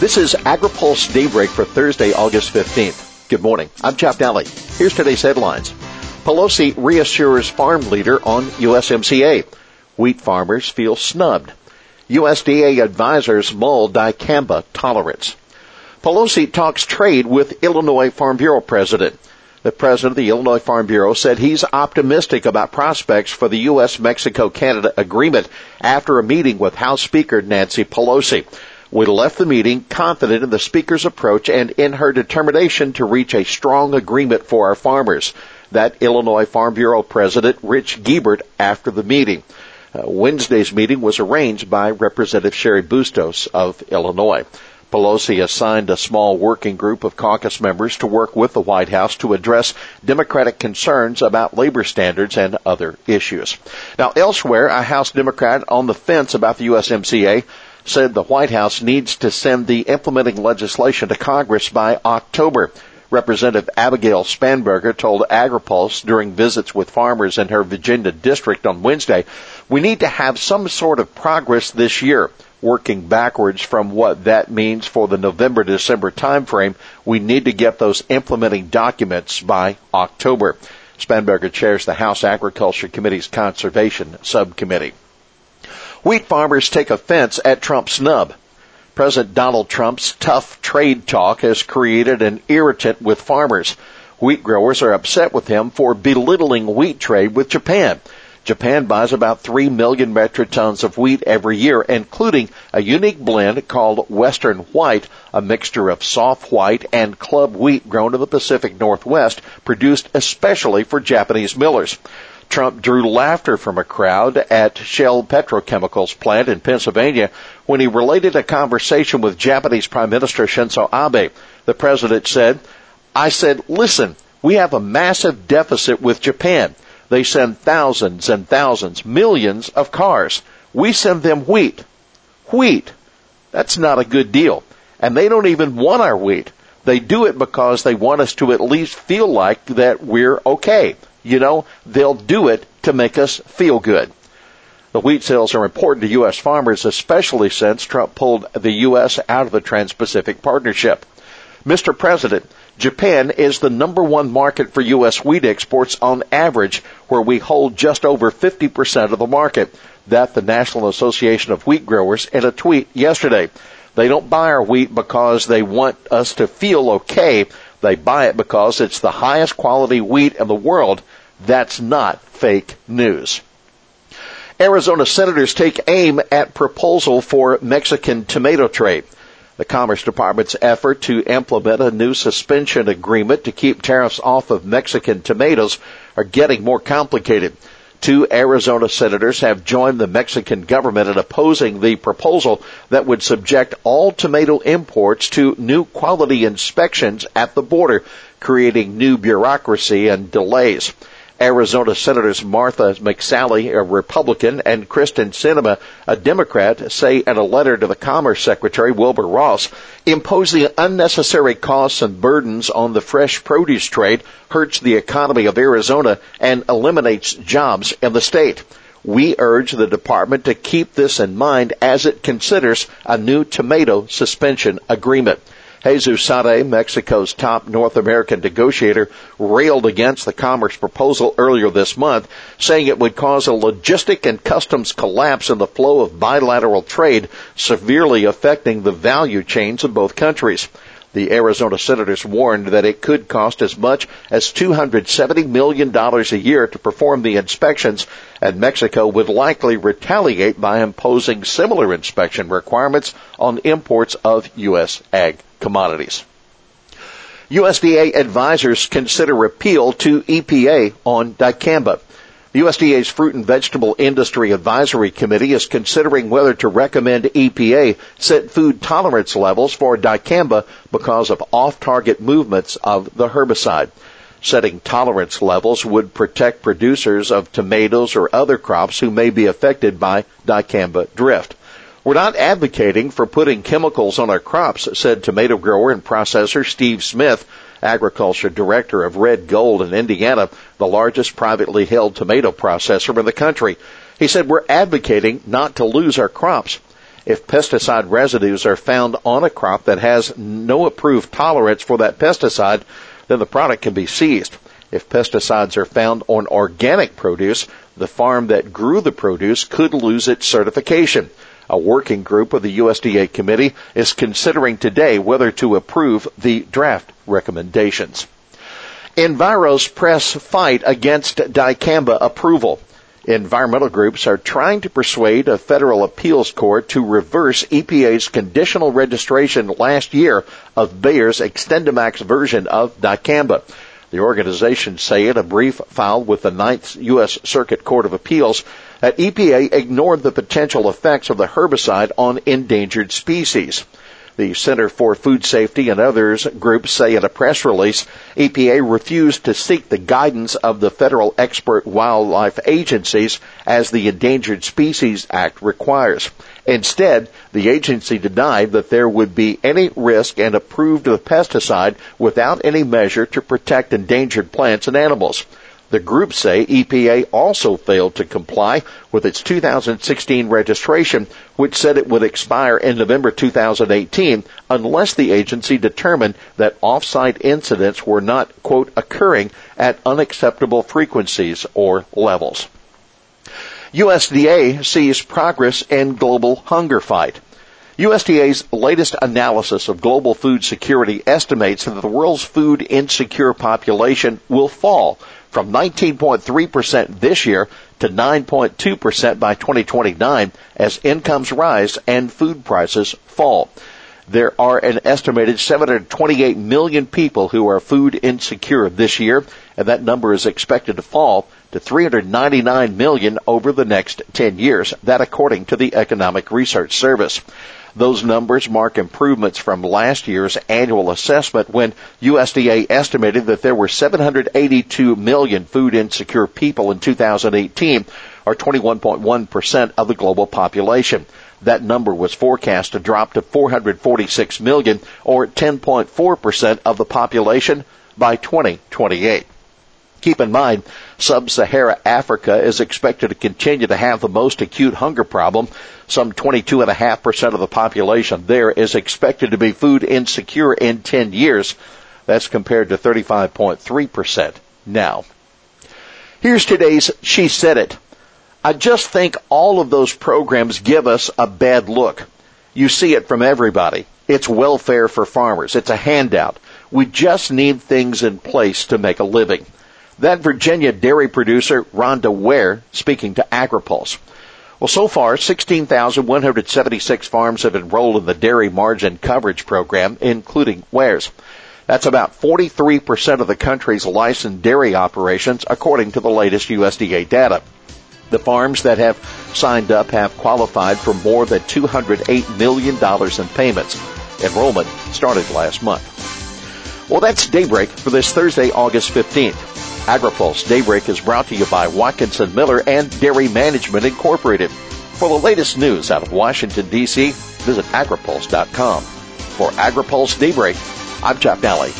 This is AgriPulse Daybreak for Thursday, August 15th. Good morning. I'm Jeff Daly. Here's today's headlines. Pelosi reassures farm leader on USMCA. Wheat farmers feel snubbed. USDA advisors mull dicamba tolerance. Pelosi talks trade with Illinois Farm Bureau president. The president of the Illinois Farm Bureau said he's optimistic about prospects for the U.S. Mexico Canada agreement after a meeting with House Speaker Nancy Pelosi. We left the meeting confident in the Speaker's approach and in her determination to reach a strong agreement for our farmers. That Illinois Farm Bureau President Rich Guebert after the meeting. Uh, Wednesday's meeting was arranged by Representative Cheri Bustos of Illinois. Pelosi assigned a small working group of caucus members to work with the White House to address Democratic concerns about labor standards and other issues. Now, elsewhere, a House Democrat on the fence about the USMCA said the White House needs to send the implementing legislation to Congress by October. Representative Abigail Spanberger told AgriPulse during visits with farmers in her Virginia district on Wednesday, we need to have some sort of progress this year. Working backwards from what that means for the November-December timeframe, we need to get those implementing documents by October. Spanberger chairs the House Agriculture Committee's Conservation Subcommittee. Wheat farmers take offense at Trump's snub. President Donald Trump's tough trade talk has created an irritant with farmers. Wheat growers are upset with him for belittling wheat trade with Japan. Japan buys about 3 million metric tons of wheat every year, including a unique blend called Western White, a mixture of soft white and club wheat grown in the Pacific Northwest, produced especially for Japanese millers. Trump drew laughter from a crowd at Shell Petrochemicals plant in Pennsylvania when he related a conversation with Japanese Prime Minister Shinzo Abe. The president said, I said, listen, we have a massive deficit with Japan. They send thousands and thousands, millions of cars. We send them wheat. Wheat. That's not a good deal. And they don't even want our wheat. They do it because they want us to at least feel like that we're okay. You know, they'll do it to make us feel good. The wheat sales are important to U.S. farmers, especially since Trump pulled the U.S. out of the Trans-Pacific Partnership. Mr. President, Japan is the number one market for U.S. wheat exports on average, where we hold just over 50% of the market. That the National Association of Wheat Growers in a tweet yesterday. They don't buy our wheat because they want us to feel okay. They buy it because it's the highest quality wheat in the world. That's not fake news. Arizona senators take aim at proposal for Mexican tomato trade. The Commerce Department's effort to implement a new suspension agreement to keep tariffs off of Mexican tomatoes are getting more complicated. Two Arizona senators have joined the Mexican government in opposing the proposal that would subject all tomato imports to new quality inspections at the border, creating new bureaucracy and delays. Arizona Senators Martha McSally, a Republican, and Kyrsten Sinema, a Democrat, say in a letter to the Commerce Secretary Wilbur Ross, imposing unnecessary costs and burdens on the fresh produce trade hurts the economy of Arizona and eliminates jobs in the state. We urge the department to keep this in mind as it considers a new tomato suspension agreement. Jesus Seade, Mexico's top North American negotiator, railed against the commerce proposal earlier this month, saying it would cause a logistic and customs collapse in the flow of bilateral trade, severely affecting the value chains of both countries. The Arizona senators warned that it could cost as much as $270 million a year to perform the inspections, and Mexico would likely retaliate by imposing similar inspection requirements on imports of U.S. ag commodities. USDA advisors consider appeal to EPA on dicamba. The USDA's Fruit and Vegetable Industry Advisory Committee is considering whether to recommend EPA set food tolerance levels for dicamba because of off-target movements of the herbicide. Setting tolerance levels would protect producers of tomatoes or other crops who may be affected by dicamba drift. We're not advocating for putting chemicals on our crops, said tomato grower and processor Steve Smith agriculture director of Red Gold in Indiana, the largest privately held tomato processor in the country. He said, we're advocating not to lose our crops. If pesticide residues are found on a crop that has no approved tolerance for that pesticide, then the product can be seized. If pesticides are found on organic produce, the farm that grew the produce could lose its certification. A working group of the USDA committee is considering today whether to approve the draft recommendations. Enviros press fight against dicamba approval. Environmental groups are trying to persuade a federal appeals court to reverse EPA's conditional registration last year of Bayer's XtendiMax version of dicamba. The organization say in a brief filed with the Ninth U.S. Circuit Court of Appeals that EPA ignored the potential effects of the herbicide on endangered species. The Center for Food Safety and others groups say in a press release, EPA refused to seek the guidance of the federal expert wildlife agencies as the Endangered Species Act requires. Instead, the agency denied that there would be any risk and approved the pesticide without any measure to protect endangered plants and animals. The groups say EPA also failed to comply with its 2016 registration, which said it would expire in November 2018 unless the agency determined that off-site incidents were not, quote, occurring at unacceptable frequencies or levels. USDA sees progress in global hunger fight. USDA's latest analysis of global food security estimates that the world's food insecure population will fall from 19.3% this year to 9.2% by 2029 as incomes rise and food prices fall. There are an estimated 728 million people who are food insecure this year, and that number is expected to fall to 399 million over the next 10 years. That according to the Economic Research Service. Those numbers mark improvements from last year's annual assessment when USDA estimated that there were 782 million food insecure people in 2018, or 21.1% of the global population. That number was forecast to drop to 446 million or 10.4% of the population by 2028. Keep in mind, sub-Sahara Africa is expected to continue to have the most acute hunger problem. Some 22.5% of the population there is expected to be food insecure in 10 years. That's compared to 35.3% now. Here's today's She Said It. I just think all of those programs give us a bad look. You see it from everybody. It's welfare for farmers. It's a handout. We just need things in place to make a living. That Virginia dairy producer, Rhonda Ware, speaking to AgriPulse. Well, so far, 16,176 farms have enrolled in the Dairy Margin Coverage Program, including Ware's. That's about 43% of the country's licensed dairy operations, according to the latest USDA data. The farms that have signed up have qualified for more than $208 million in payments. Enrollment started last month. Well, that's Daybreak for this Thursday, August 15th. AgriPulse Daybreak is brought to you by Watkinson Miller and Dairy Management Incorporated. For the latest news out of Washington, D.C., visit agripulse.com. For AgriPulse Daybreak, I'm Jeff Daly.